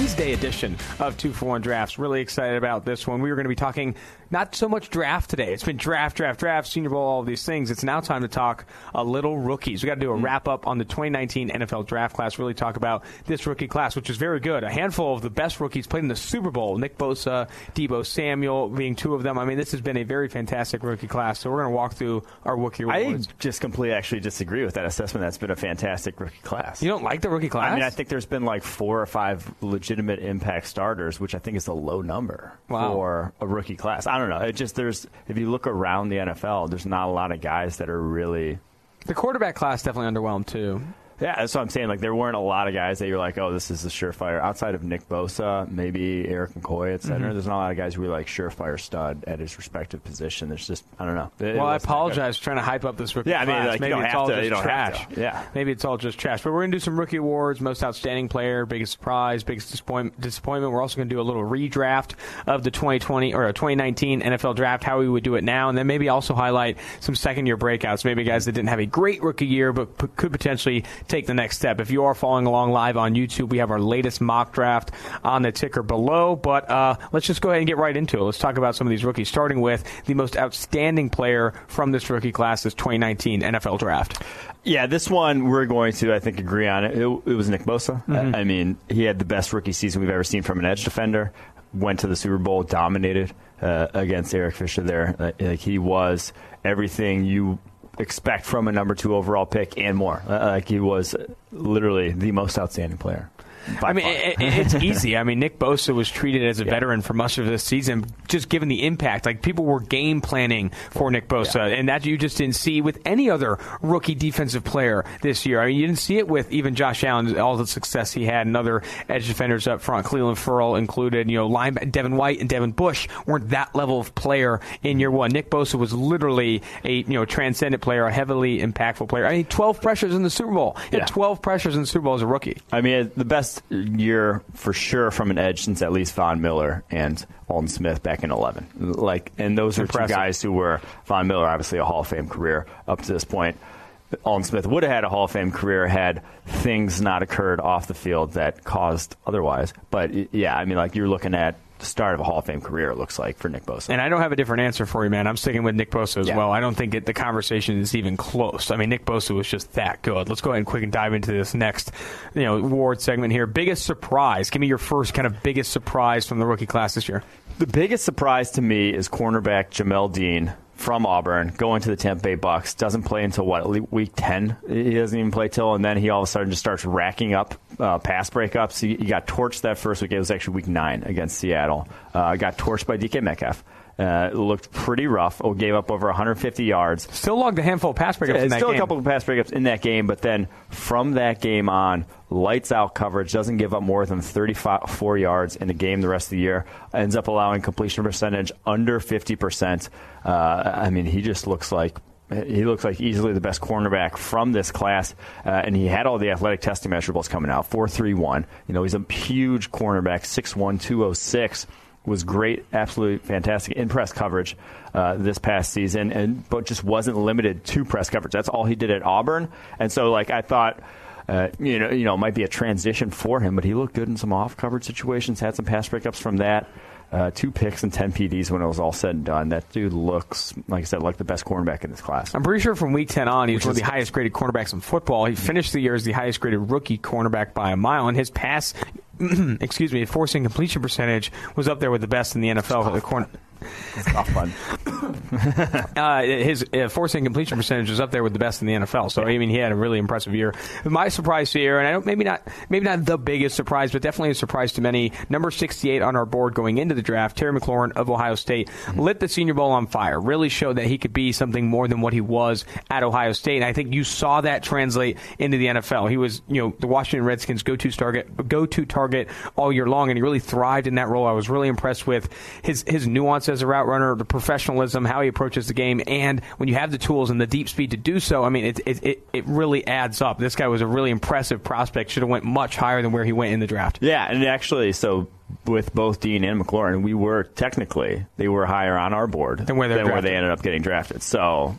Wednesday edition of Two for One Drafts. Really excited about this one. We were going to be talking not so much draft today. It's been draft, draft, draft, Senior Bowl, all of these things. It's now time to talk a little rookies. We got to do a hmm. wrap up on the 2019 NFL draft class. Really talk about this rookie class, which is very good. A handful of the best rookies played in the Super Bowl. Nick Bosa, Deebo Samuel being two of them. I mean, this has been a very fantastic rookie class. So we're going to walk through our rookie awards. I just completely actually disagree with that assessment. That's been a fantastic rookie class. You don't like the rookie class? I mean, I think there's been like four or five legitimate impact starters, which I think is a low number Wow. for a rookie class. I don't know. It just there's if you look around the NFL, there's not a lot of guys that are really. the quarterback class definitely underwhelmed too. Yeah, that's what I'm saying. Like there weren't a lot of guys that you're like, oh, this is a surefire. Outside of Nick Bosa, maybe Erik McCoy at Mm-hmm. center, there's not a lot of guys who are like surefire stud at his respective position. There's just I don't know. It Well, I that good. apologize for trying to hype up this rookie Yeah, I mean, class. like, you Maybe don't it's have all to- just you don't have trash. Yeah. Maybe it's all just trash. But we're going to do some rookie awards, most outstanding player, biggest surprise, biggest disappoint- disappointment. We're also going to do a little redraft of the 2020 or 2019 NFL draft, how we would do it now, and then maybe also highlight some second year breakouts, maybe guys that didn't have a great rookie year but p- could potentially take the next step. If you are following along live on YouTube, we have our latest mock draft on the ticker below. But uh, let's just go ahead and get right into it. Let's talk about some of these rookies, starting with the most outstanding player from this rookie class, this 2019 NFL draft. Yeah, this one we're going to, I think, agree on it. It, it was Nick Bosa. Mm-hmm. I, mean, he had the best rookie season we've ever seen from an edge defender. Went to the Super Bowl, dominated uh, against Eric Fisher there. Like he was everything you expect from a number two overall pick and more. Uh, like he was literally the most outstanding player. I mean, it, it- it's easy. I mean, Nick Bosa was treated as a veteran for much of this season, just given the impact. Like people were game planning for Nick Bosa, and that you just didn't see with any other rookie defensive player this year. I mean, you didn't see it with even Josh Allen, all the success he had, and other edge defenders up front, Clelin Ferrell included. You know, line Devin White and Devin Bush weren't that level of player in year one. Nick Bosa was literally a you know transcendent player, a heavily impactful player. I mean, 12 pressures in the Super Bowl. He had Yeah. 12 pressures in the Super Bowl as a rookie. I mean, the best year for sure from an edge since at least Von Miller and Aldon Smith back in 11. Like, and those are two guys who were Von Miller, obviously a Hall of Fame career up to this point. Aldon Smith would have had a Hall of Fame career had things not occurred off the field that caused otherwise. But yeah, I mean, like you're looking at the start of a Hall of Fame career. It looks like for Nick Bosa. And I don't have a different answer for you, man. I'm sticking with Nick Bosa as Yeah. well. I don't think it, the conversation is even close. I mean, Nick Bosa was just that good. Let's go ahead and quick and dive into this next, you know, award segment here. Biggest surprise. Give me your first kind of biggest surprise from the rookie class this year. The biggest surprise to me is cornerback Jamel Dean from Auburn going to the Tampa Bay Bucks. Doesn't play until what week ten. He doesn't even play till, and then he all of a sudden just starts racking up uh, pass breakups. He, he got torched that first week. It was actually week nine against Seattle. Uh, got torched by DK Metcalf. Uh, it looked pretty rough. Oh, gave up over 150 yards. Still logged a handful of pass breakups Yeah, in that still game. a couple of pass breakups in that game, but then from that game on, lights out coverage, doesn't give up more than 34 yards in a game the rest of the year, ends up allowing completion percentage under 50%. Uh, I mean, he just looks like. He looks like easily the best cornerback from this class, uh, and he had all the athletic testing measurables coming out. Four three one. You know, he's a huge cornerback, 6'1", 206 was great, absolutely fantastic in press coverage uh, this past season, and but just wasn't limited to press coverage. That's all he did at Auburn, and so like I thought. Uh, you know, you know, it might be a transition for him, but he looked good in some off coverage situations. Had some pass breakups from that. Uh, two picks and ten PDs when it was all said and done. That dude looks, like I said, like the best cornerback in this class. I'm pretty sure from week 10 on, he was one of the highest graded cornerbacks in football. He finished the year as the highest graded rookie cornerback by a mile, and his pass, excuse me, forcing completion percentage was up there with the best in the NFL for the corner. It's not fun. Uh, his uh, forcing completion percentage was up there with the best in the NFL. So I mean, he had a really impressive year. My surprise here, and I don't maybe not maybe not the biggest surprise, but definitely a surprise to many. Number 68 on our board going into the draft, Terry McLaurin of Ohio State lit the Senior Bowl on fire. Really showed that he could be something more than what he was at Ohio State. And I think you saw that translate into the NFL. He was you know the Washington Redskins go to target go to target all year long, and he really thrived in that role. I was really impressed with his his nuance as a route runner, the professionalism, how he approaches the game, and when you have the tools and the deep speed to do so, I mean, it it, it, it really adds up. This guy was a really impressive prospect. Should have went much higher than where he went in the draft. Yeah, and actually, so with both Dean and McLaurin, we were technically they were higher on our board Than where than where they ended up getting drafted. So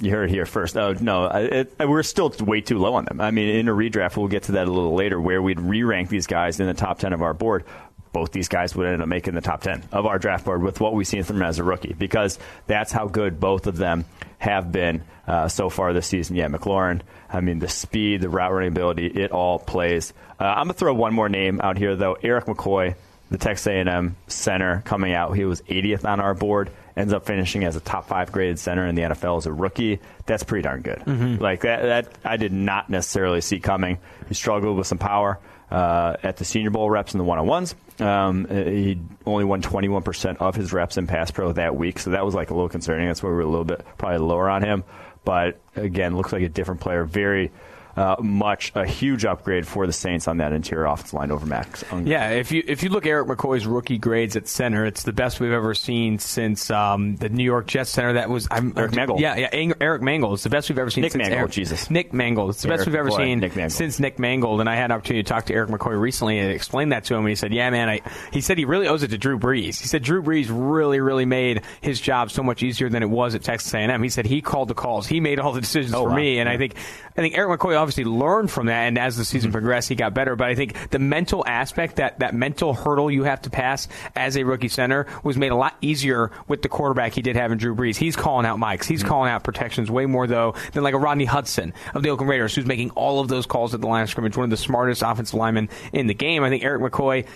You heard it here first. Oh no, it, it, we're still way too low on them. I mean, in a redraft, we'll get to that a little later, where we'd re-rank these guys in the top ten of our board. Both these guys would end up making the top ten of our draft board with what we've seen from them as a rookie, because that's how good both of them have been uh, so far this season. Yeah, McLaurin. I mean, the speed, the route running ability, it all plays. Uh, I'm gonna throw one more name out here though. Erik McCoy, the Texas A&M center coming out. He was 80th on our board ends up finishing as a top five graded center in the NFL as a rookie, that's pretty darn good. Mm-hmm. Like that, that, I did not necessarily see coming. He struggled with some power uh, at the Senior Bowl reps and the one on ones. Um, he only won 21% of his reps in pass pro that week, so that was like a little concerning. That's why we were a little bit probably lower on him. But again, looks like a different player. Very uh, much a huge upgrade for the Saints on that interior offensive line over Max. Yeah, if you if you look Erik McCoy's rookie grades at center, it's the best we've ever seen since um, the New York Jets center. That was I'm, Eric Mangold. Yeah, yeah, Eric Mangold. It's the best we've ever seen. Nick since Mangold, Eric, Jesus. Nick Mangold. It's the Eric best we've ever McCoy, seen Nick since Nick Mangold. And I had an opportunity to talk to Erik McCoy recently and explain that to him. And he said, "Yeah, man." I, he said he really owes it to Drew Brees. He said Drew Brees really, really made his job so much easier than it was at Texas A&M. He said he called the calls. He made all the decisions oh, for wow. me. And I think I think Erik McCoy obviously learned from that. And as the season progressed, he got better. But I think the mental aspect, that, that mental hurdle you have to pass as a rookie center, was made a lot easier with the quarterback he did have in Drew Brees. He's calling out mics. He's mm-hmm. calling out protections way more, though, than like a Rodney Hudson of the Oakland Raiders, who's making all of those calls at the line of scrimmage, one of the smartest offensive linemen in the game. I think Erik McCoy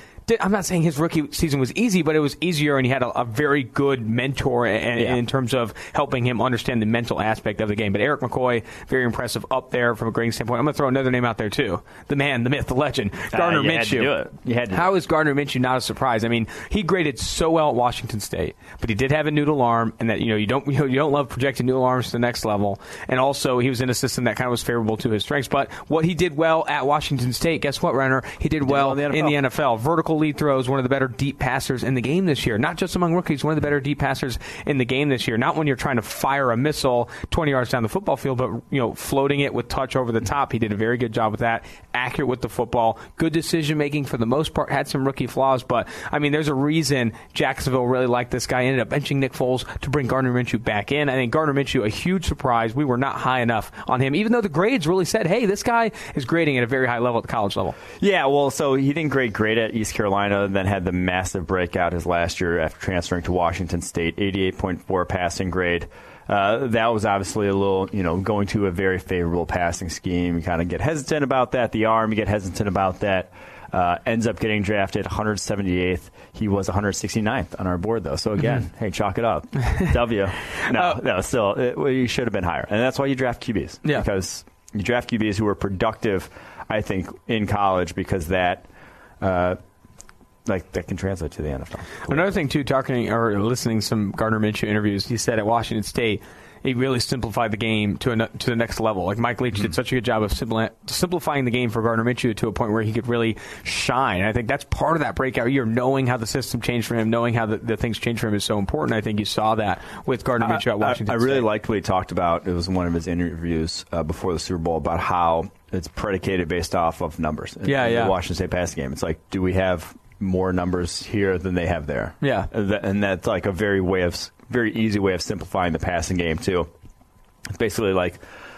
I'm not saying his rookie season was easy, but it was easier, and he had a, a very good mentor in, yeah. in, terms of helping him understand the mental aspect of the game. But Erik McCoy, very impressive up there from a grading standpoint. I'm going to throw another name out there too: the man, the myth, the legend, Gardner uh, you Minshew. Had to do it. You had to How is Gardner Minshew not a surprise? I mean, he graded so well at Washington State, but he did have a noodle arm, and that you know you don't you, know, you don't love projecting noodle arms to the next level. And also, he was in a system that kind of was favorable to his strengths. But what he did well at Washington State, guess what, Renner? He did, he well, well in, the in the NFL. Vertical lead throws, one of the better deep passers in the game this year. Not just among rookies, one of the better deep passers in the game this year. Not when you're trying to fire a missile 20 yards down the football field, but you know, floating it with touch over the top. He did a very good job with that. Accurate with the football. Good decision making for the most part. Had some rookie flaws, but I mean, there's a reason Jacksonville really liked this guy. Ended up benching Nick Foles to bring Gardner Minshew back in. I think Gardner Minshew a huge surprise. We were not high enough on him, even though the grades really said, "Hey, this guy is grading at a very high level at the college level." Yeah, well, so he didn't grade great at East Carolina, then had the massive breakout his last year after transferring to Washington State, 88.4 passing grade. Uh, that was obviously a little, you know, going to a very favorable passing scheme. You kind of get hesitant about that. The arm, you get hesitant about that. Uh, ends up getting drafted 178th. He was 169th on our board, though. So again, mm-hmm. hey, chalk it up. w. No, uh, no, still, it, well, you should have been higher, and that's why you draft QBs. Yeah. because you draft QBs who are productive. I think in college because that. Uh, like that can translate to the NFL. Another thing too, talking or listening to some Gardner Minshew interviews, he said at Washington State he really simplified the game to a, to the next level. Like Mike Leach mm-hmm. did such a good job of simpli- simplifying the game for Gardner Minshew to a point where he could really shine. I think that's part of that breakout year. Knowing how the system changed for him, knowing how the, the things changed for him is so important. I think you saw that with Gardner Minshew at Washington. I, I really liked what he talked about. It was one of his interviews uh, before the Super Bowl about how it's predicated based off of numbers. Yeah, in yeah. The Washington State passing game. It's like, do we have more numbers here than they have there. Yeah, and that's like a very way of very easy way of simplifying the passing game too. It's basically like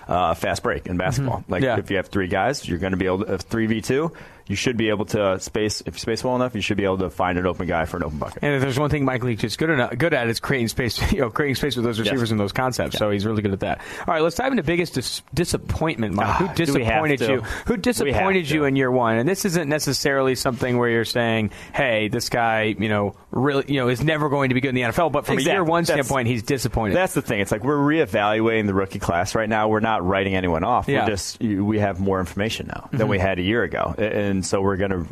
uh, a fast break in basketball. Mm-hmm. Like yeah. if you have three guys, you're going to be able to three v two you should be able to space if you space well enough. You should be able to find an open guy for an open bucket. And if there's one thing Mike Leach is good enough, good at is creating space. You know, creating space with those receivers yes. and those concepts. Yeah. So he's really good at that. All right, let's dive into biggest dis- disappointment, Mike. Ah, Who disappointed you? Who disappointed you in year one? And this isn't necessarily something where you're saying, "Hey, this guy, you know, really, you know, is never going to be good in the NFL." But from exactly. a year one that's, standpoint, he's disappointed. That's the thing. It's like we're reevaluating the rookie class right now. We're not writing anyone off. Yeah. We're just we have more information now than mm-hmm. we had a year ago, and so we're going to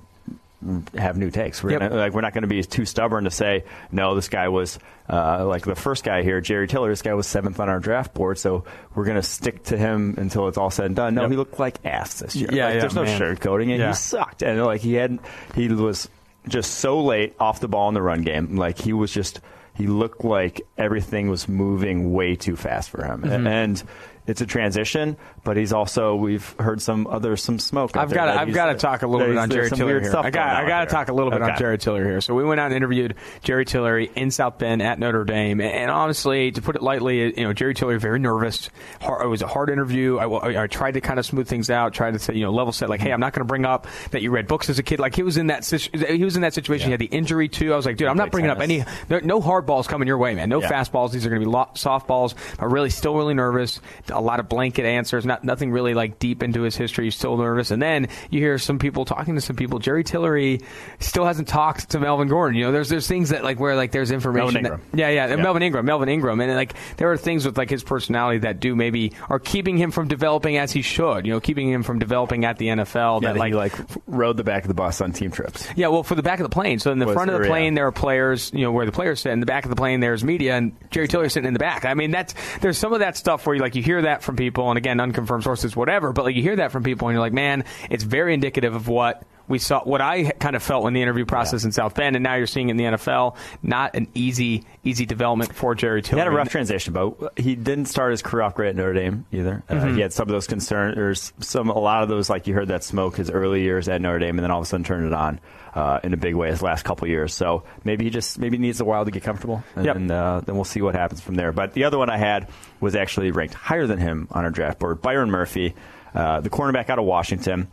have new takes. We're yep. gonna, like we're not going to be too stubborn to say no. This guy was uh, like the first guy here, Jerry Tillery. This guy was seventh on our draft board, so we're going to stick to him until it's all said and done. No, yep. he looked like ass this year. Yeah, like, yeah there's no man. sugarcoating it. Yeah. He sucked, and like he had he was just so late off the ball in the run game. Like he was just he looked like everything was moving way too fast for him, mm-hmm. and it's a transition, but he's also we've heard some other some smoke. I've got I've got to talk a little bit on Jerry Tillery here. I got I got to talk a little bit on Jerry Tillery here. So we went out and interviewed Jerry Tillery in South Bend at Notre Dame, and honestly, to put it lightly, you know Jerry Tillery very nervous. Hard, it was a hard interview. I, I, tried to kind of smooth things out, tried to say you know level set like, hey, I'm not going to bring up that you read books as a kid. Like he was in that he was in that situation. Yeah. He had the injury too. I was like, dude, I'm not bringing tennis. up any no, no, hard balls coming your way, man. No yeah. fastballs. These are going to be softballs. I'm really still really nervous. A lot of blanket answers, not nothing really like deep into his history. He's still nervous. And then you hear some people talking to some people. Jerry Tillery still hasn't talked to Melvin Gordon. You know, there's there's things that like where like there's information. That, yeah, yeah, yeah, Melvin Ingram, Melvin Ingram, and like there are things with like his personality that do maybe are keeping him from developing as he should. You know, keeping him from developing at the NFL. Yeah, that, like he, like rode the back of the bus on team trips. Yeah, well, for the back of the plane. So in the Was front of the plane, yeah. there are players. You know, where the players sit. In the back of the plane, there's media, and Jerry Tillery sitting in the back. I mean, that's there's some of that stuff where you like you hear that from people, and again, unconfirmed sources, whatever. But like you hear that from people, and you're like, man, it's very indicative of what we saw what I kind of felt in the interview process yeah. in South Bend, and now you're seeing it in the NFL. Not an easy, easy development for Jerry Tillery. He had a rough transition, but he didn't start his career off great at Notre Dame either. Uh, mm-hmm. Uh, he had some of those concerns, or some a lot of those, like you heard that smoke his early years at Notre Dame, and then all of a sudden turned it on uh, in a big way his last couple years. So maybe he just maybe needs a while to get comfortable, and yep. then, uh, then we'll see what happens from there. But the other one I had was actually ranked higher than him on our draft board, Byron Murphy, uh, the cornerback out of Washington.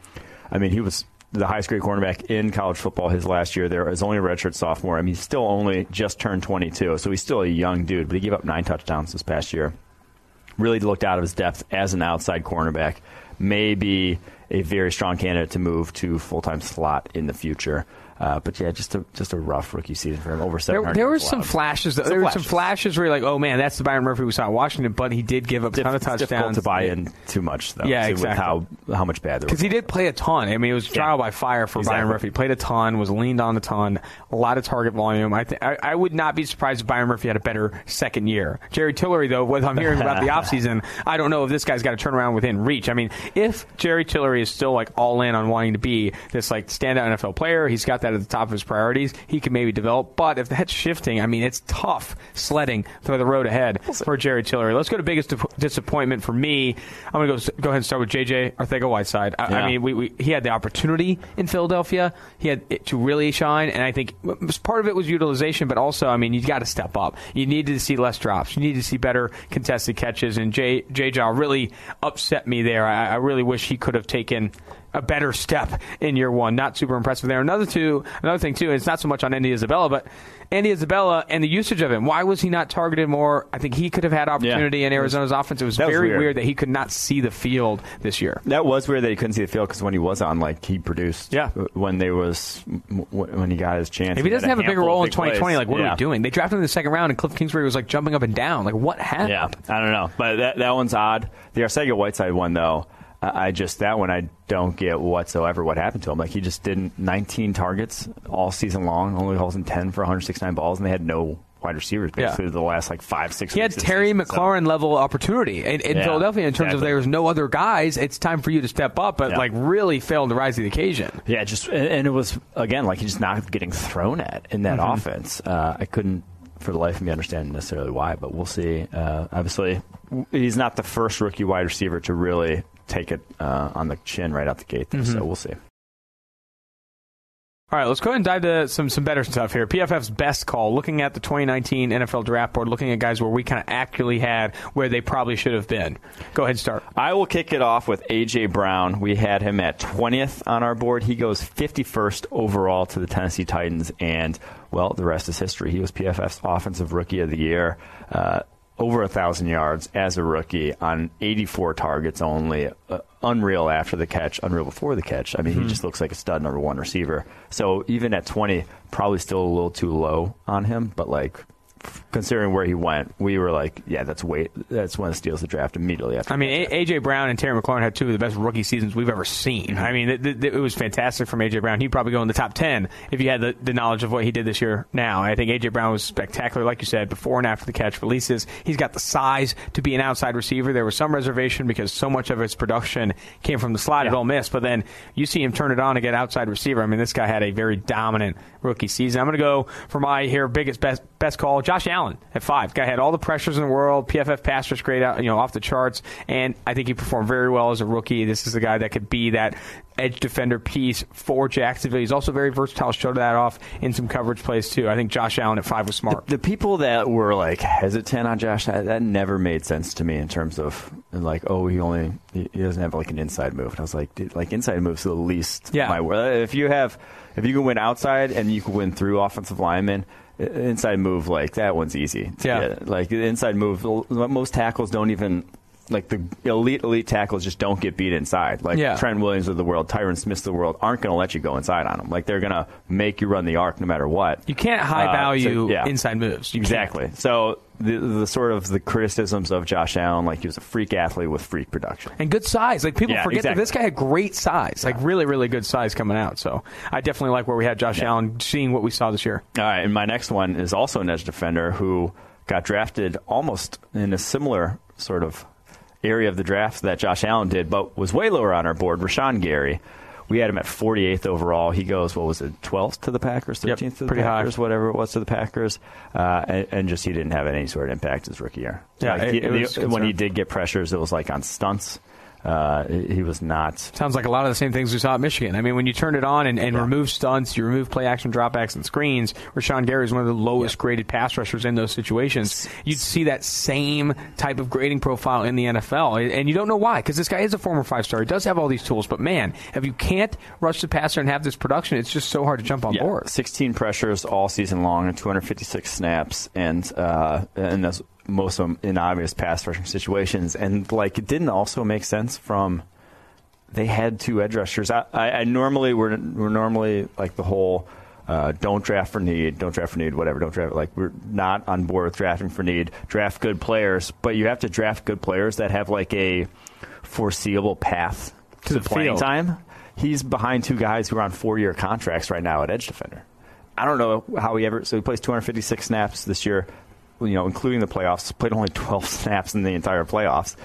I mean, he was the highest grade cornerback in college football his last year there is only a redshirt sophomore. I mean, he's still only just turned 22, so he's still a young dude, but he gave up nine touchdowns this past year. Really looked out of his depth as an outside cornerback. Maybe a very strong candidate to move to full time slot in the future. Uh, but yeah, just a just a rough rookie season for him. Over seven. There, there were some flashes. Some there were some flashes where you're like, oh man, that's the Byron Murphy we saw in Washington. But he did give up a ton of touchdowns. Difficult to buy in too much though. Yeah, exactly. how how much bad because he did play a ton. I mean, it was trial yeah. by fire for exactly. Byron Murphy. He Played a ton, was leaned on a ton, a lot of target volume. I, th- I, I would not be surprised if Byron Murphy had a better second year. Jerry Tillery, though, what I'm hearing about the offseason, I don't know if this guy's got to turn around within reach. I mean, if Jerry Tillery is still like all in on wanting to be this like standout NFL player, he's got that at the top of his priorities, he can maybe develop. But if that's shifting, I mean, it's tough sledding through the road ahead for Jerry Tillery. Let's go to biggest disappointment for me. I'm going to go go ahead and start with JJ Arcega-Whiteside. I, yeah. I mean, we, we, he had the opportunity in Philadelphia. He had to really shine, and I think part of it was utilization, but also, I mean, you got to step up. You needed to see less drops. You need to see better contested catches, and Jaw really upset me there. I, I really wish he could have taken a better step in year one. Not super impressive there. Another two, another thing too, it's not so much on Andy Isabella, but Andy Isabella and the usage of him. Why was he not targeted more? I think he could have had opportunity yeah. in Arizona's offense. It was very was weird. weird. that he could not see the field this year. That was weird that he couldn't see the field because when he was on, like he produced. Yeah. When there was when he got his chance. If he doesn't have a bigger role in 2020, plays. like what yeah. are we doing? They drafted him in the second round, and Kliff Kingsbury was like jumping up and down. Like what happened? Yeah, I don't know, but that that one's odd. The Arcega-Whiteside one though. I just that one I don't get whatsoever what happened to him. Like he just didn't 19 targets all season long, only holes in 10 for 169 balls, and they had no wide receivers basically yeah. the last like five six. He had Terry season, McLaurin so. level opportunity in, in yeah, Philadelphia in terms exactly. of there's no other guys. It's time for you to step up, but yeah. like really failed to rise to the occasion. Yeah, just and it was again like he's just not getting thrown at in that mm-hmm. offense. Uh, I couldn't for the life of me understand necessarily why, but we'll see. Uh, obviously, he's not the first rookie wide receiver to really take it uh, on the chin right out the gate. There, mm-hmm. So we'll see. All right, let's go ahead and dive to some some better stuff here. PFF's best call, looking at the 2019 NFL Draft Board, looking at guys where we kind of actually had where they probably should have been. Go ahead and start. I will kick it off with AJ Brown. We had him at 20th on our board. He goes 51st overall to the Tennessee Titans, and well, the rest is history. He was PFF's Offensive Rookie of the Year. Uh, over a thousand yards as a rookie on 84 targets only. Uh, unreal after the catch, unreal before the catch. I mean, mm-hmm. he just looks like a stud number one receiver. So even at 20, probably still a little too low on him, but like considering where he went, we were like, yeah, that's way that's when the steals the draft immediately after. I mean, AJ Brown and Terry McLaurin had two of the best rookie seasons we've ever seen. I mean, it, was fantastic from AJ Brown. He'd probably go in the top ten if you had the, the knowledge of what he did this year. Now, I think AJ Brown was spectacular, like you said, before and after the catch releases. He's got the size to be an outside receiver. There was some reservation because so much of his production came from the slot yeah. at Ole Miss, but then you see him turn it on and get outside receiver. I mean, this guy had a very dominant rookie season. I'm going to go for my here biggest best best call. Josh Allen at five. Guy had all the pressures in the world. PFF pass rush grade out, you know, off the charts, and I think he performed very well as a rookie. This is a guy that could be that edge defender piece for Jacksonville. He's also very versatile. Showed that off in some coverage plays too. I think Josh Allen at five was smart. The, the people that were like hesitant on Josh, that, that, never made sense to me in terms of like, oh, he only he doesn't have like an inside move. And I was like, dude, like inside moves the least. Yeah. My, if you have, if you can win outside and you can win through offensive linemen inside move like that one's easy. Yeah. Like the inside move, most tackles don't even like the elite elite tackles just don't get beat inside. Like yeah. Trent Williams of the world, Tyron Smith of the world aren't going to let you go inside on them. Like they're going to make you run the arc no matter what. You can't high value uh, so, yeah. inside moves. You exactly. Can't. So the, the sort of the criticisms of Josh Allen, like he was a freak athlete with freak production and good size. Like people yeah, forget exactly. that this guy had great size, like really really good size coming out. So I definitely like where we had Josh Allen, seeing what we saw this year. All right, and my next one is also an edge defender who got drafted almost in a similar sort of area of the draft that Josh Allen did, but was way lower on our board. Rashan Gary. We had him at 48th overall. He goes, what was it, 12th to the Packers, 13th yep, to the Packers, high. whatever it was to the Packers, uh, and, and, just he didn't have any sort of impact his rookie year. Yeah, like, it, it when he did get pressures, it was like on stunts. Uh, he was not. Sounds like a lot of the same things we saw at Michigan. I mean, when you turn it on and, and yeah. remove stunts, you remove play action dropbacks and screens. Rashan Gary is one of the lowest yeah. graded pass rushers in those situations. You'd see that same type of grading profile in the NFL, and you don't know why, because this guy is a former five star. He does have all these tools, but man, if you can't rush the passer and have this production, it's just so hard to jump on yeah. board. 16 pressures all season long and 256 snaps, and uh, and that's most of them in obvious pass rushing situations. And like it didn't also make sense from they had two edge rushers. I, I, I normally we're, we're normally like the whole uh, don't draft for need, don't draft for need, whatever, don't draft. Like we're not on board with drafting for need. Draft good players, but you have to draft good players that have like a foreseeable path to, to the playing field. time. He's behind two guys who are on four-year contracts right now at edge defender. I don't know how he ever. So he plays 256 snaps this year you know, including the playoffs, played only 12 snaps in the entire playoffs.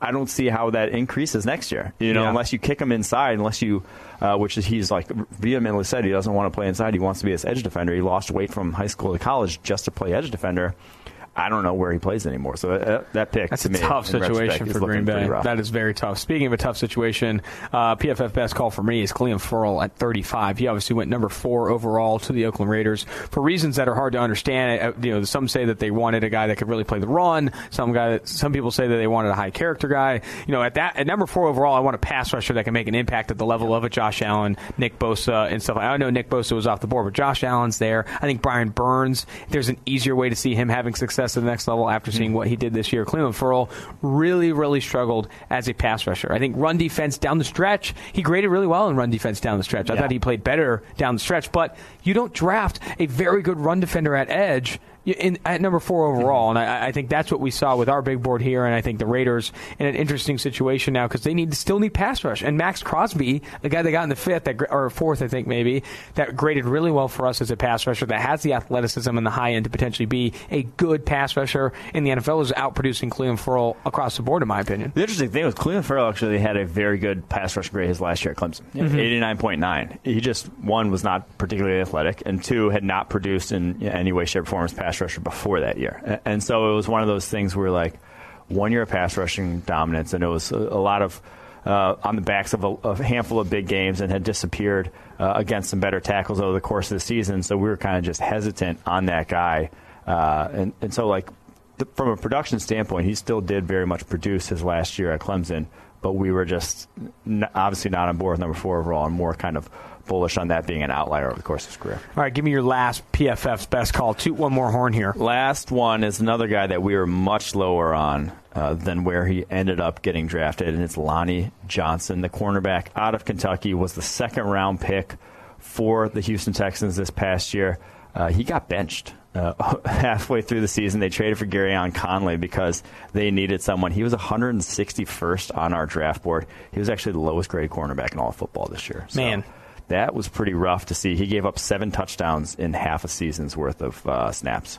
I don't see how that increases next year. You know, yeah. unless you kick him inside, unless you, uh, which is he's like vehemently said he doesn't want to play inside. He wants to be this edge defender. He lost weight from high school to college just to play edge defender. I don't know where he plays anymore. So that, that pick that's a me, tough situation for Green Bay. That is very tough. Speaking of a tough situation, uh, PFF best call for me is Clelin Ferrell at 35. He obviously went number four overall to the Oakland Raiders for reasons that are hard to understand. Uh, you know, some say that they wanted a guy that could really play the run. Some guy, that, some people say that they wanted a high character guy. You know, at that at number four overall, I want a pass rusher that can make an impact at the level of a Josh Allen, Nick Bosa, and stuff. I know Nick Bosa was off the board, but Josh Allen's there. I think Brian Burns. There's an easier way to see him having success at the next level after seeing what he did this year. Clelin Ferrell really, really struggled as a pass rusher. I think run defense down the stretch, he graded really well in run defense down the stretch. I yeah. thought he played better down the stretch, but you don't draft a very good run defender at edge in, at number four overall, and I, I, think that's what we saw with our big board here. And I think the Raiders in an interesting situation now because they need still need pass rush. And Maxx Crosby, the guy that got in the fifth that, or fourth, I think maybe that graded really well for us as a pass rusher that has the athleticism and the high end to potentially be a good pass rusher in the NFL is outproducing Clelin Ferrell across the board, in my opinion. The interesting thing was Clelin Ferrell actually had a very good pass rush grade his last year at Clemson, mm-hmm. eighty nine point nine. He just one was not particularly athletic, and two had not produced in any way, shape, or form as pass rusher before that year. And so it was one of those things where like one year of pass rushing dominance, and it was a, lot of uh, on the backs of a, a, handful of big games and had disappeared uh, against some better tackles over the course of the season. So we were kind of just hesitant on that guy, uh, and and so like from a production standpoint, he still did very much produce his last year at Clemson, but we were just n- obviously not on board with number four overall and more kind of bullish on that being an outlier over the course of his career. All right, give me your last PFF's best call. Toot one more horn here. Last one is another guy that we were much lower on uh, than where he ended up getting drafted, and it's Lonnie Johnson, the cornerback out of Kentucky, was the second round pick for the Houston Texans this past year. Uh, he got benched uh, halfway through the season. They traded for Gareon Conley because they needed someone. He was 161st on our draft board. He was actually the lowest graded cornerback in all of football this year. So. Man that was pretty rough to see. He gave up seven touchdowns in half a season's worth of uh, snaps.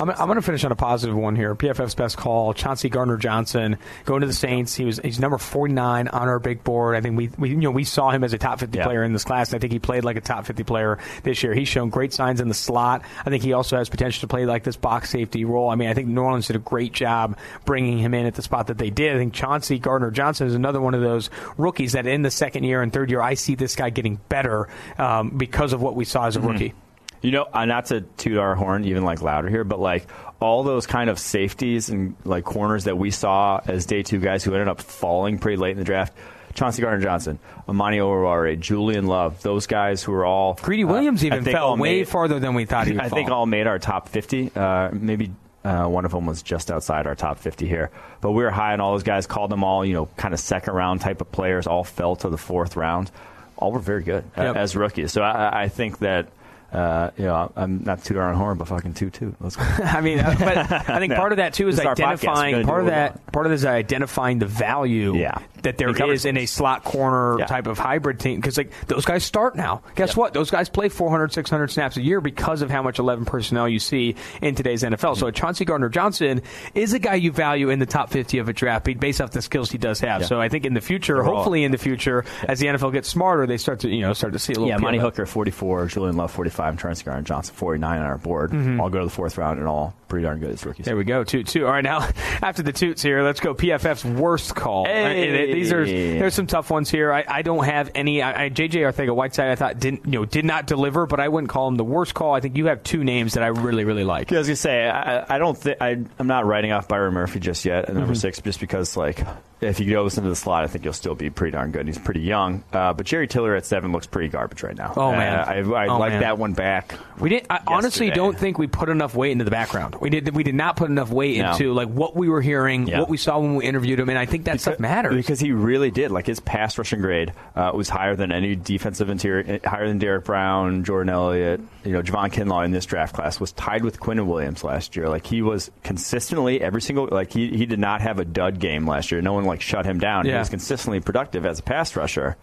I'm, I'm going to finish on a positive one here. PFF's best call, Chauncey Gardner Johnson, going to the Saints. He was he's number 49 on our big board. I think we, we you know we saw him as a top 50 Yeah. player in this class. I think he played like a top 50 player this year. He's shown great signs in the slot. I think he also has potential to play like this box safety role. I mean, I think New Orleans did a great job bringing him in at the spot that they did. I think Chauncey Gardner Johnson is another one of those rookies that in the second year and third year, I see this guy getting better um, because of what we saw as a rookie. You know, uh, not to toot our horn even like louder here, but like all those kind of safeties and like corners that we saw as day two guys who ended up falling pretty late in the draft. Chauncey Gardner Johnson, Amani Oruwari, Julian Love, those guys who were all Greedy uh, Williams I even fell way made- farther than we thought he would I think all made our top 50. Uh, maybe uh, one of them was just outside our top 50 here. But we were high on all those guys, called them all, you know, kind of second round type of players, all fell to the fourth round. All were very good uh, as rookies. So I, I think that. Uh, you know, I'm not tooting our own horn, but fucking toot toot. Let's go. I mean, uh, but I think No. part of that too is This is our podcast. We're identifying part of that. Part of this is identifying the value Yeah. that there is in a slot corner Yeah. type of hybrid team because like those guys start now. Guess Yep. what? Those guys play 400, 600 snaps a year because of how much 11 personnel you see in today's NFL. So Chauncey Gardner Johnson is a guy you value in the top 50 of a draft based off the skills he does have. Yeah. So I think in the future, hopefully in the future, as the NFL gets smarter, they start to you know start to see a little. Yeah, Amani Hooker 44, Julian Love 45, and Terrence Garner Johnson 49 on our board. Mm-hmm. All go to the fourth round and all pretty darn good as rookies. There we go. Toot toot. All right, now after the toots here, let's go. PFF's worst call. Hey. Uh, These are there's some tough ones here. I, I don't have any. I, I, JJ Arthega Whiteside, I thought didn't you know did not deliver, but I wouldn't call him the worst call. I think you have two names that I really really like. Yeah, I was gonna say I, I don't think I'm not writing off Byron Murphy just yet at number six, just because like if you go listen to the slot, I think you'll still be pretty darn good. He's pretty young, uh, but Jerry Tillery at seven looks pretty garbage right now. Oh, Uh, man. I, I Oh, like man. that one back. We didn't. I honestly don't think we put enough weight into the background. We did. We did not put enough weight No. into like what we were hearing, Yeah. what we saw when we interviewed him, and I think that stuff matters. because he really did. Like his pass rushing grade uh, was higher than any defensive interior, higher than Derrick Brown, Jordan Elliott, you know, Javon Kinlaw in this draft class was tied with Quinn Williams last year. Like he was consistently every single like he he did not have a dud game last year. No one like shut him down. He was consistently productive as a pass rusher.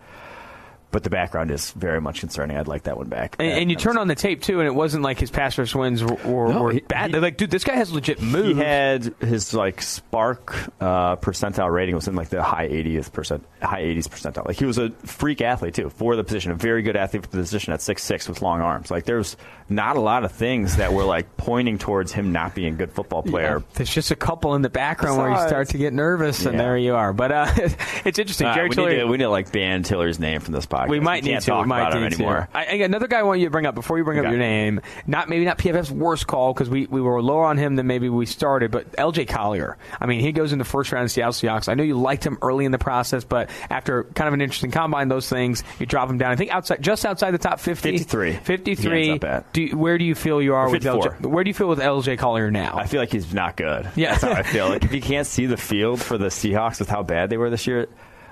But the background is very much concerning. I'd like that one back. And, and you turn on the tape too, and it wasn't like his pass rush wins were, were, No, were he- bad. he- They're like, dude, this guy has legit moves. He had his like spark uh, percentile rating was in like the high 80th percent, high 80s percentile. Like he was a freak athlete too for the position, a very good athlete for the position at six six with long arms. Like there's not a lot of things that were like pointing towards him not being a good football player. There's just a couple in the background where you start to get nervous, and there you are. But uh, it's interesting. Uh, Jerry we, Tillery, need to, we need to like ban Tillery's name from this podcast. We might need to. talk we might about him anymore. I, another guy I want you to bring up before you bring up your name. Not maybe not PFF's worst call because we, we were lower on him than maybe we started. But LJ Collier. I mean, he goes in the first round of Seattle Seahawks. I know you liked him early in the process, but after kind of an interesting combine, those things you drop him down. I think outside, just outside the top 50. 53. 53. He ends up at. Do you, where do you feel you are with LJ? Where do you feel with LJ Collier now? I feel like he's not good. Yeah. That's how I feel. Like if you can't see the field for the Seahawks with how bad they were this year,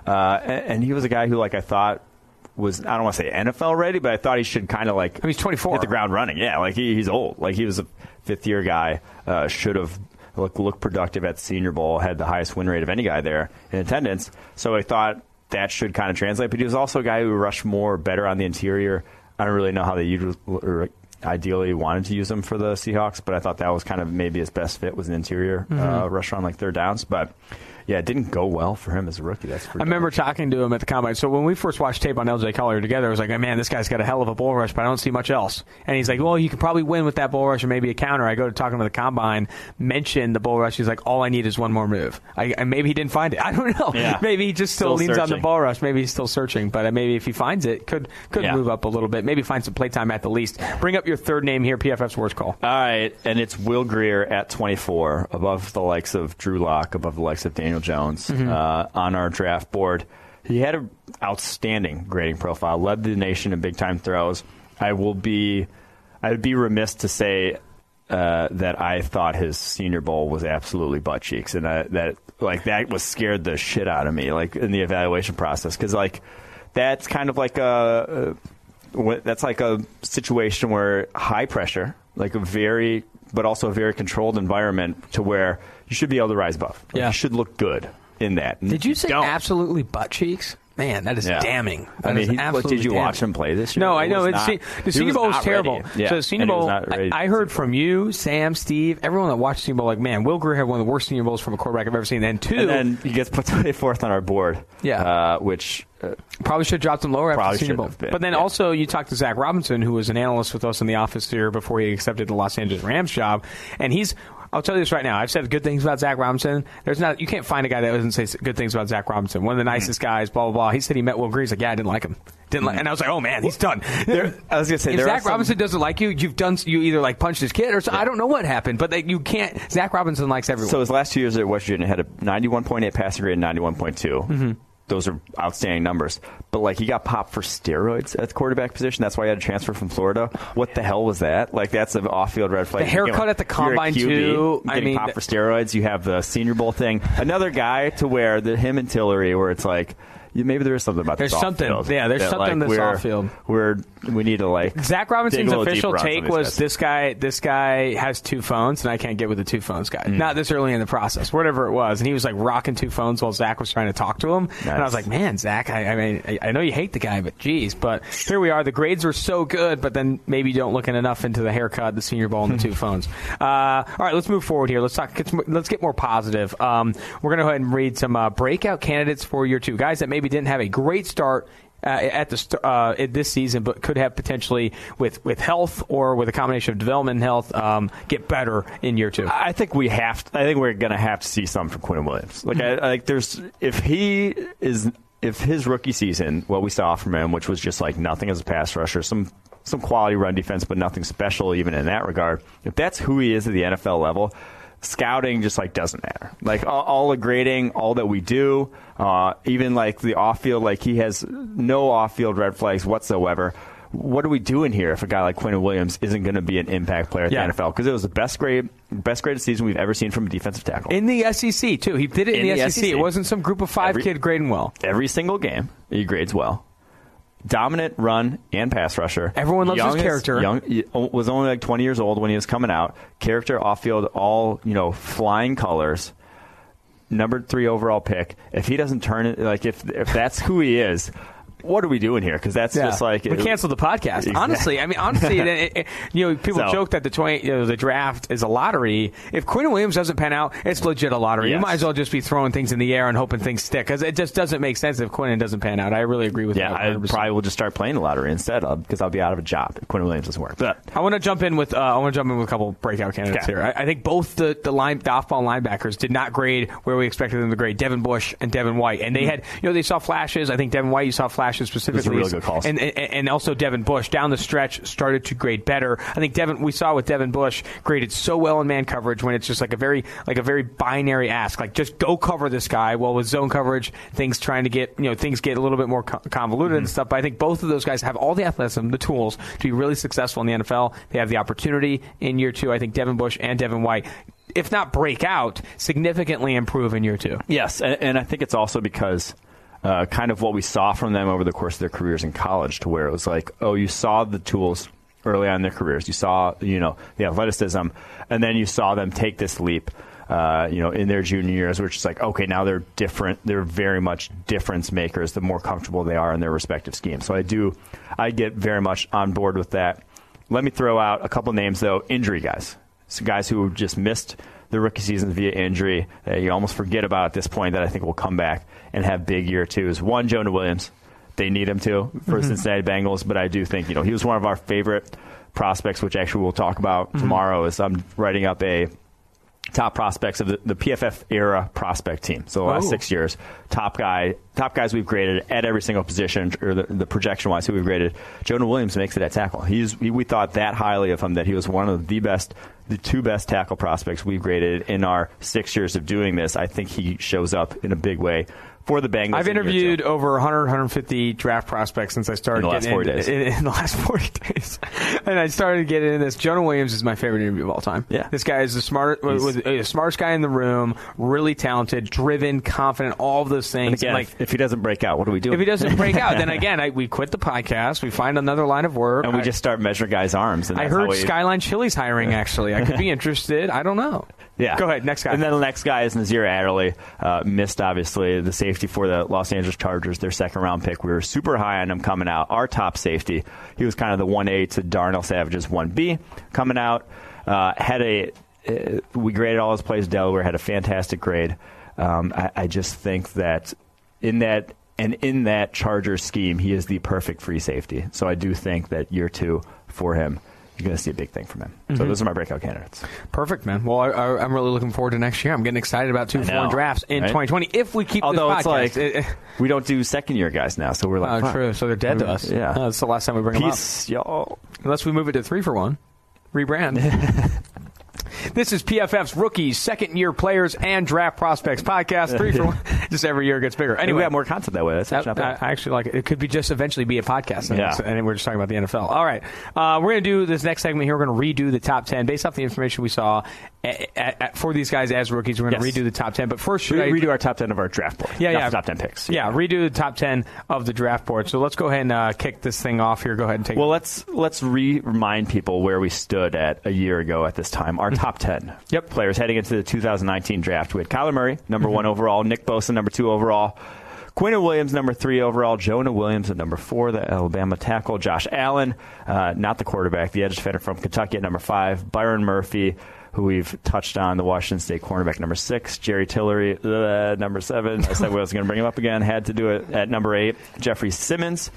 uh, and, and he was a guy who like I thought was I don't want to say NFL ready, but I thought he should kind of like mean, he's 24. hit the ground running. Yeah, like he, he's old. Like he was a fifth year guy. Uh, should have looked looked productive at the Senior Bowl. Had the highest win rate of any guy there in attendance. So I thought that should kind of translate. But he was also a guy who rushed more, better on the interior. I don't really know how they usually. Or, Ideally, wanted to use him for the Seahawks, but I thought that was kind of maybe his best fit was an interior Mm-hmm. uh, rusher on like third downs. But yeah, it didn't go well for him as a rookie. That's for I remember talking to him at the combine. So when we first watched tape on LJ Collier together, I was like, man, this guy's got a hell of a bull rush, but I don't see much else. And he's like, well, you could probably win with that bull rush or maybe a counter. I go to talk to him at the combine, mention the bull rush. He's like, all I need is one more move. I, and maybe he didn't find it. I don't know. Yeah. maybe he just still, Still leans on the bull rush. Maybe he's still searching, but uh, maybe if he finds it, could could Yeah. move up a little bit. Maybe find some playtime at the least. Bring up your third name here, PFF's worst call. All right, and it's Will Grier at 24, above the likes of Drew Lock, above the likes of Daniel Jones uh, on our draft board. He had an outstanding grading profile, led the nation in big time throws. I will be, I would be remiss to say uh, that I thought his Senior Bowl was absolutely butt cheeks, and I, that like that was scared the shit out of me, like in the evaluation process, because like that's kind of like a. Wh- that's like a situation where high pressure, like a very, but also a very controlled environment to where you should be able to rise above. Like, Yeah. You should look good in that. Did you say don't. absolutely butt cheeks? Man, that is Yeah. damning. I mean, is he, what, did you damning. watch him play this year? No, I know. It's, not- the he Senior Bowl was terrible. ready. Yeah, So the Senior and he was Bowl, I, I heard from you, Sam, Steve, everyone that watched Senior Bowl, like, man, Will Grier had one of the worst Senior Bowls from a quarterback I've ever seen. And two, And then he gets put 24th on our board. Yeah. Uh, which uh, Probably should have dropped him lower after the Senior Bowl. been, But then yeah. also, you talked to Zac Robinson, who was an analyst with us in the office here before he accepted the Los Angeles Rams job, and he's. I'll tell you this right now. I've said good things about Zac Robinson. There's not you can't find a guy that doesn't say good things about Zac Robinson. One of the Hmm. nicest guys. Blah blah blah. He said he met Will Grier. He's like, yeah, I didn't like him. Didn't like, and I was like, oh man, he's done. There- I was gonna say, if there Zac some- Robinson doesn't like you, you've done you either like punched his kid or so, I don't know what happened, but that you can't. Zac Robinson likes everyone. So his last two years at West Virginia had a 91.8 passing grade and 91.2. Mm-hmm. Those are outstanding numbers. But like he got popped for steroids at the quarterback position. That's why he had to transfer from Florida. What the hell was that? Like that's an off-field red flag. The haircut You know, at the combine, QB, too. I mean, popped for steroids. You have the Senior Bowl thing. Another guy to where the him and Tillery, where it's like. Maybe there is something about There's this something. off-field Yeah, there's that, something like, that's we're- off-field. We're we need to like Zac Robinson's official deeper on some take was guys. this guy this guy has two phones and I can't get with the two phones guy. Mm. Not this early in the process, whatever it was. And he was like rocking two phones while Zac was trying to talk to him. And I was like, man, Zac, I, I mean, I, I know you hate the guy, but geez. But here we are. The grades were so good, but then maybe you don't looking enough into the haircut, the Senior Bowl, and the two phones. Uh, all right, let's move forward here. Let's talk. Get let's get more positive. Um, we're going to go ahead and read some uh, breakout candidates for year two. Guys that maybe didn't have a great start uh, at the uh, at this season, but could have potentially with with health or with a combination of development and health um, get better in year two. I think we have. To, I think we're going to have to see some from Quinn Williams. Like, I like there's if he is if his rookie season, what we saw from him, which was just like nothing as a pass rusher, some some quality run defense, but nothing special even in that regard. If that's who he is at the NFL level. Scouting just like doesn't matter. Like all, all the grading, all that we do, uh, even like the off field, like he has no off field red flags whatsoever what are we doing here if a guy like Quinn Williams isn't going to be an impact player at Yeah. the NFL? Because it was the best grade, best graded season we've ever seen from a defensive tackle. in the SEC too, he did it in, the, SEC. It wasn't some group of five Every- kid grading well. Every single game, he grades well. Dominant run and pass rusher. Everyone loves his character. Young was only like 20 years old when he was coming out. Character off field, all you know, flying colors. Number three overall pick. If he doesn't turn it, like if if that's who he is, what are we doing here? Because that's just like we canceled the podcast. Exactly. Honestly, I mean, honestly, it, it- you know, people So- joke that the twenty, you know, the draft is a lottery. If Quinn Williams doesn't pan out, it's legit a lottery. You might as well just be throwing things in the air and hoping things stick because it just doesn't make sense if Quinn doesn't pan out. I really agree with Yeah, that. I probably will just start playing the lottery instead of because I'll be out of a job if Quinn Williams doesn't work. But I want to jump in with uh, I want to jump in with a couple breakout candidates Okay. here. I, I think both the the line the off ball linebackers did not grade where we expected them to grade. Devin Bush and Devin White, and they had you know they saw flashes. I think Devin White you saw flashes specifically, really and, and and also Devin Bush down the stretch started to grade better. I think Devin we saw with Devin Bush graded so well in man coverage when it's just like a very like a very binary ask like just go cover this guy. Well with zone coverage things trying to get you know things get a little bit more co- convoluted and mm-hmm. stuff. But I think both of those guys have all the athleticism, the tools to be really successful in the NFL. They have the opportunity in year two. I think Devin Bush and Devin White, if not break out, significantly improve in year two. Yes, and, and I think it's also because uh, kind of what we saw from them over the course of their careers in college, to where it was like, oh, you saw the tools early on in their careers, you saw you know the athleticism, and then you saw them take this leap. Uh, you know, in their junior years, which is like, okay, now they're different. They're very much difference makers. The more comfortable they are in their respective schemes. So I do, I get very much on board with that. Let me throw out a couple names though. Injury guys, some guys who just missed the rookie season via injury that you almost forget about at this point that I think will come back and have big year twos. One, Jonah Williams. They need him to for the Cincinnati Bengals, but I do think, you know, he was one of our favorite prospects, which actually we'll talk about mm-hmm. tomorrow as I'm writing up a top prospects of the, the PFF era prospect team. So the last Oh. six years, top guy, top guys we've graded at every single position, or the, the projection wise, who we've graded. Jonah Williams makes it at tackle. He's he, we thought that highly of him that he was one of the best, the two best tackle prospects we've graded in our six years of doing this. I think he shows up in a big way for the Bengals. I've in interviewed over 100, 150 draft prospects since I started In the last getting 40 in, days. In, in the last 40 days. and I started getting into this. Jonah Williams is my favorite interview of all time. Yeah. This guy is the smart, He's- was smartest guy in the room, really talented, driven, confident, all of those things. Again, like, if, if he doesn't break out, what do we do? if he doesn't break out, then again, I, we quit the podcast. We find another line of work. and we I- just start measuring guys' arms. And I heard we, Skyline Chili's hiring. Actually, I could be interested. I don't know. Yeah. Go ahead, next guy. And then the next guy is Nasir Adderley. Uh, missed, obviously, the safety for the Los Angeles Chargers, their second round pick. We were super high on him coming out. Our top safety. He was kind of the 1A to Darnell Savage's 1B coming out. Uh, had a, uh, we graded all his plays Delaware, had a fantastic grade. Um, I, I just think that in that and in that Chargers scheme, he is the perfect free safety. So I do think that year two for him, you're going to see a big thing from him. Mm-hmm. So those are my breakout candidates. Perfect, man. Well, I, I, I'm really looking forward to next year. I'm getting excited about Two for One Drafts in right? 2020 if we keep Although it's like It- we don't do second year guys now, so we're like, Oh, true. So they're dead to us. Yeah. That's the last time we bring Peace, y'all. Unless we move it to three for one. Rebrand. this is PFF's Rookies, Second Year Players, and Draft Prospects podcast. Three for one. Just every year gets bigger. Anyway, we got more content that way. That's I, actually not bad. I actually like it. It could be just eventually be a podcast. And, Yeah. and we're just talking about the NFL. All right. Uh, we're going to do this next segment here. We're going to redo the top 10 based off the information we saw a- a- a- for these guys as rookies. We're going to Yes. redo the top 10. But first, should we I redo our top ten of our draft board. Yeah, Not yeah. the top ten picks. Yeah, redo the top 10 of the draft board. So let's go ahead and uh, kick this thing off here. Go ahead and take it. Well, it. let's let's re- remind people where we stood at a year ago at this time. Our top ten Mm-hmm. Yep. players heading into the 2019 draft. We had Kyler Murray, number Mm-hmm. one overall. Nick Bosa, number two overall. Quinnen Williams, number three overall. Jonah Williams at number four, the Alabama tackle. Josh Allen, uh, not the quarterback, the edge defender from Kentucky at number five. Byron Murphy, who we've touched on, the Washington State cornerback, number six. Jerry Tillery, uh, number seven. I said I was going to bring him up again. Had to do it at number eight. Jeffrey Simmons,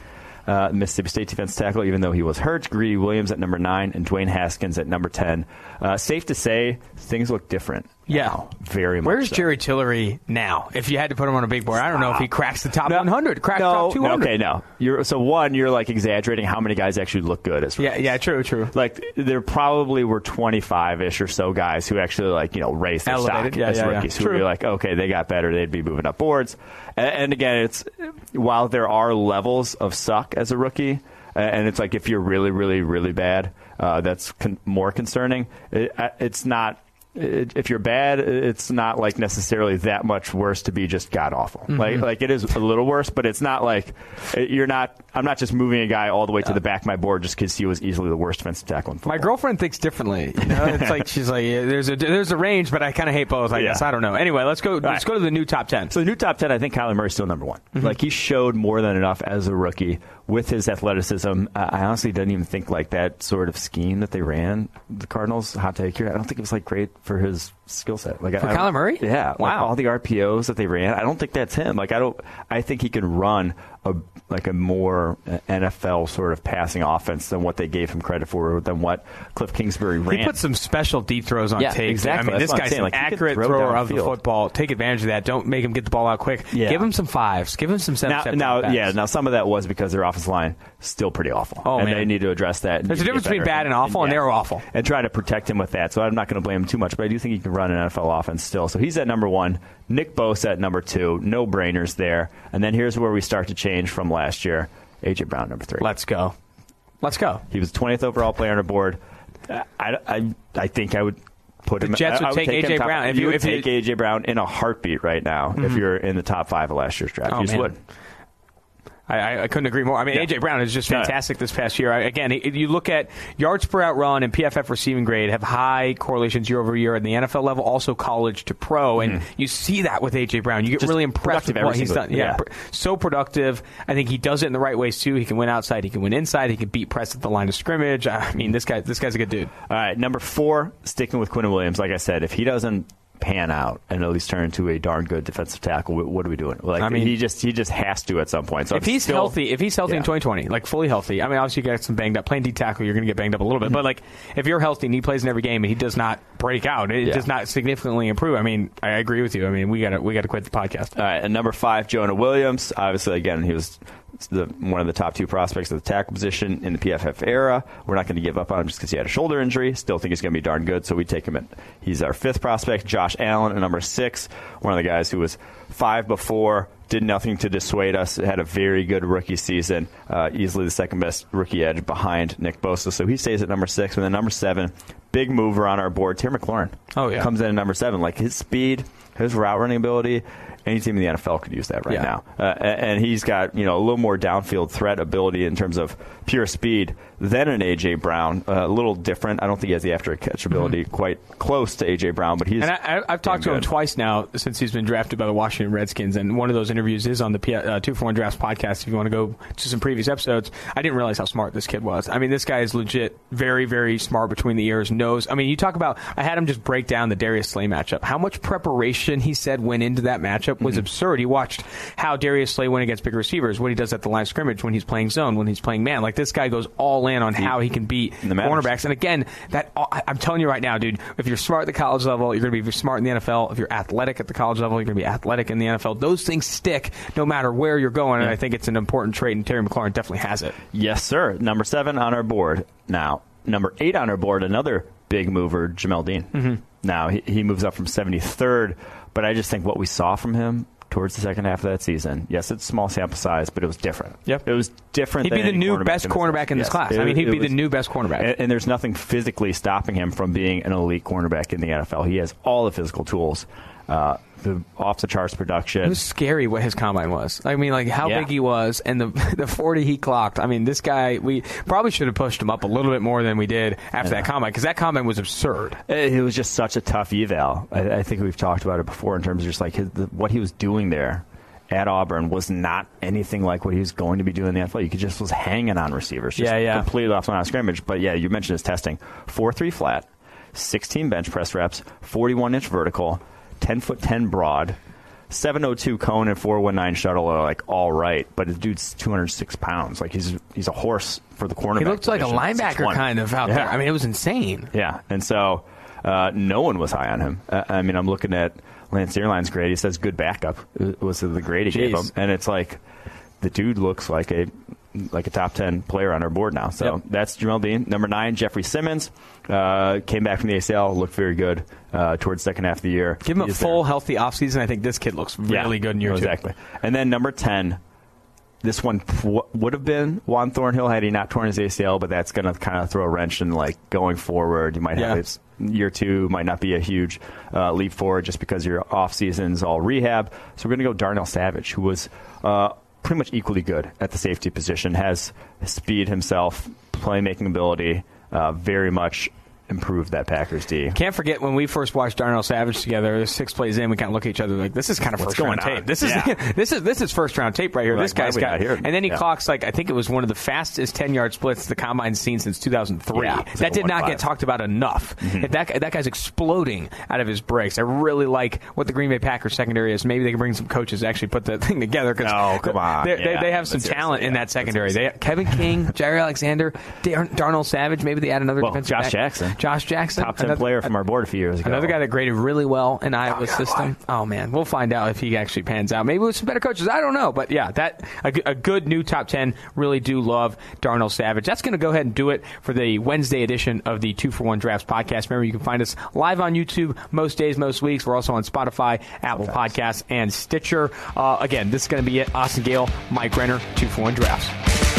uh, Mississippi State defense tackle, even though he was hurt. Greedy Williams at number nine, and Dwayne Haskins at number 10. Uh, safe to say, things look different. Yeah. now, very much. Where's so. Jerry Tillery now? If you had to put him on a big board, I don't know if he cracks the top No, 100, cracks no, top 200. no, okay, no. You're, so, one, you're like exaggerating how many guys actually look good as Yeah, yeah, true, true. Like there probably were 25 ish or so guys who actually like you know raised their Elevated. stock Yeah, as yeah, yeah. rookies who True. like okay they got better they'd be moving up boards and, and again it's while there are levels of suck as a rookie and it's like if you're really really really bad uh, that's con- more concerning it, uh, it's not if you're bad, it's not like necessarily that much worse to be just god awful. Mm-hmm. Like like it is a little worse, but it's not like you're not. I'm not just moving a guy all the way to the back of my board just because he was easily the worst defensive tackle in football. My girlfriend thinks differently. You know, it's like she's like, yeah, there's a there's a range, but I kind of hate both. I Yeah. guess I don't know. Anyway, let's go. Let's right. go to the new top ten. So the new top ten, I think Kyler Murray's still number one. Mm-hmm. Like he showed more than enough as a rookie with his athleticism. I honestly didn't even think like that sort of scheme that they ran the Cardinals. Hot take here. I don't think it was like great for his skill set. Like For I, I Kyler Murray? yeah. like, Wow. all the RPOs that they ran, I don't think that's him. Like I don't. I think he can run a like a more uh, NFL sort of passing offense than what they gave him credit for, than what Kliff Kingsbury ran. He put some special deep throws on Yeah, tape. exactly. I mean, That's this guy's an Like, accurate throw thrower of the downfield. football. Take advantage of that. Don't make him get the ball out quick. Yeah. Give him some fives. Give him some seven. now, now, yeah. Now, some of that was because their offensive line is still pretty awful, Oh, and man. they need to address that. There's a difference between bad and awful, and they're awful. And try to protect him with that. So I'm not going to blame him too much, but I do think he can run an NFL offense still. So he's at number one. Nick Bosa at number two. No brainers there. And then here's where we start to change from last year. AJ Brown number three. Let's go. Let's go. He was 20th overall player on the board. I, I, I think I would put him. Jets would I take A.J. top- Brown. If you, would if you- take AJ Brown in a heartbeat right now if mm-hmm. you're in the top five of last year's draft. Oh, you would. I, I, couldn't agree more. I mean, Yeah. AJ Brown is just fantastic this past year. I, again, you look at yards per route run and PFF receiving grade have high correlations year over year at the NFL level, also college to pro, and you see that with AJ Brown. You get Mm-hmm. Just really impressed with what he's done. Yeah, yeah. so productive. I think he does it in the right ways too. He can win outside. He can win inside. He can beat press at the line of scrimmage. I mean, this guy, this guy's a good dude. All right, number four, sticking with Quinnen Williams. Like I said, if he doesn't pan out and at least turn into a darn good defensive tackle, what, are we doing? Like, I mean- he just he just has to at some point. So if I'm he's still- healthy, if he's healthy in 2020, like fully healthy, I mean, obviously you got some banged up. Playing D tackle, you're going to get banged up a little bit. But like, if you're healthy and he plays in every game and he does not break out, it Yeah. does not significantly improve. I mean, I agree with you. I mean, we got to we got to quit the podcast. All right, and number five, Jonah Williams. Obviously, again, he was the, one of the top two prospects of the tackle position in the PFF era. We're not going to give up on him just because he had a shoulder injury. Still think he's going to be darn good, so we take him at. He's our fifth prospect. Josh Allen at number six, one of the guys who was five before, did nothing to dissuade us. Had a very good rookie season, uh, easily the second best rookie edge behind Nick Bosa. So he stays at number six. And then number seven, big mover on our board, Terry McLaurin. Oh, yeah. Comes in at number seven. Like his speed, his route running ability, any team in the NFL could use that right Yeah. now. Uh, and he's got you know a little more downfield threat ability in terms of pure speed than an AJ Brown. Uh, a little different. I don't think he has the after catch ability quite close to AJ Brown, but he's Mm-hmm. And I, I've talked to damn him twice now since he's been drafted by the Washington Redskins, and one of those interviews is on the P- uh, Two for One Drafts podcast. If you want to go to some previous episodes, I didn't realize how smart this kid was. I mean, this guy is legit, very, very smart between the ears. Knows. I mean, you talk about. I had him just break down the Darius Slay matchup. How much preparation he said went into that matchup was Mm-hmm. absurd. He watched how Darius Slay went against big receivers, what he does at the line of scrimmage, when he's playing zone, when he's playing man. Like this guy goes all in on how he can beat The cornerbacks. And again, that I- I'm telling you right now, dude, if you're smart at the college level, you're going to be smart in the NFL. If you're athletic at the college level, you're going to be athletic in the NFL. Those things stick no matter where you're going, and I think it's an important trait, and Terry McLaurin definitely has it. Yes, sir. Number seven on our board. Now, number eight on our board, another big mover, Jamel Dean. Mm-hmm. Now, he, he moves up from 73rd, but I just think what we saw from him towards the second half of that season, yes, it's small sample size, but it was different. Yep. It was different He'd be the new cornerback best in cornerback in this Yes. class. It- I mean, he'd be the new best cornerback. And, and there's nothing physically stopping him from being an elite cornerback in the NFL. He has all the physical tools. Uh, the off the charts production. It was scary what his combine was. I mean, like how Yeah. big he was and the the 40 he clocked. I mean, this guy, we probably should have pushed him up a little bit more than we did after that combine because that combine was absurd. It it was just such a tough eval. I, I think we've talked about it before in terms of just like his, the, what he was doing there at Auburn was not anything like what he was going to be doing in the NFL. You could just was hanging on receivers, just Yeah, yeah. completely off the line of scrimmage. But yeah, you mentioned his testing: four three flat, sixteen bench press reps, forty one inch vertical, ten foot ten broad. 702 cone and 419 shuttle are like all right, but the dude's 206 pounds. Like he's he's a horse for the cornerback. He looked like a linebacker kind of out Yeah. there. I mean, it was insane. Yeah, and so uh, no one was high on him. Uh, I mean, I'm looking at Lance Zierlein's grade. He says good backup was the grade he gave him, and it's like the dude looks like a like a top ten player on our board now. So Yep. that's Jamel Dean. Number nine, Jeffrey Simmons uh, came back from the ACL, looked very good uh, towards second half of the year. Give him a full, there. healthy offseason. I think this kid looks really Yeah, good in year two. exactly. And then number ten. This one w- would have been Juan Thornhill had he not torn his ACL, but that's going to kind of throw a wrench in like going forward. You might Yeah. have it's year two might not be a huge uh, leap forward just because your off season's all rehab. So we're going to go Darnell Savage, who was uh, pretty much equally good at the safety position, has speed himself, playmaking ability, uh, very much improved that Packers D. Can't forget when we first watched Darnell Savage together. Six plays in, we kind of look at each other like, "This is kind of What's first round going on? tape. This is Yeah. this is this is first round tape right here. This guy's got." here? And then he Yeah. clocks like I think it was one of the fastest ten yard splits the combine's seen since 2003. Yeah, that like did not 1.5. get talked about enough. Mm-hmm. That that guy's exploding out of his breaks. I really like what the Green Bay Packers secondary is. Maybe they can bring some coaches to actually put that thing together. Cause oh come on. they, they, they have some seriously, talent in that secondary. They Kevin King, Jaire Alexander, Darnell Savage. Maybe they add another Well, defensive Josh back. Jackson. Josh Jackson, Top ten Another- player from our board a few years ago. Another guy that graded really well in Iowa's system. Oh man, we'll find out if he actually pans out. Maybe with some better coaches. I don't know, but yeah, that a, g- a good new top ten. Really do love Darnell Savage. That's going to go ahead and do it for the Wednesday edition of the Two for One Drafts podcast. Remember, you can find us live on YouTube most days, most weeks. We're also on Spotify, Apple Podcasts, and Stitcher. Uh, again, this is going to be it. Austin Gayle, Mike Renner, Two for One Drafts.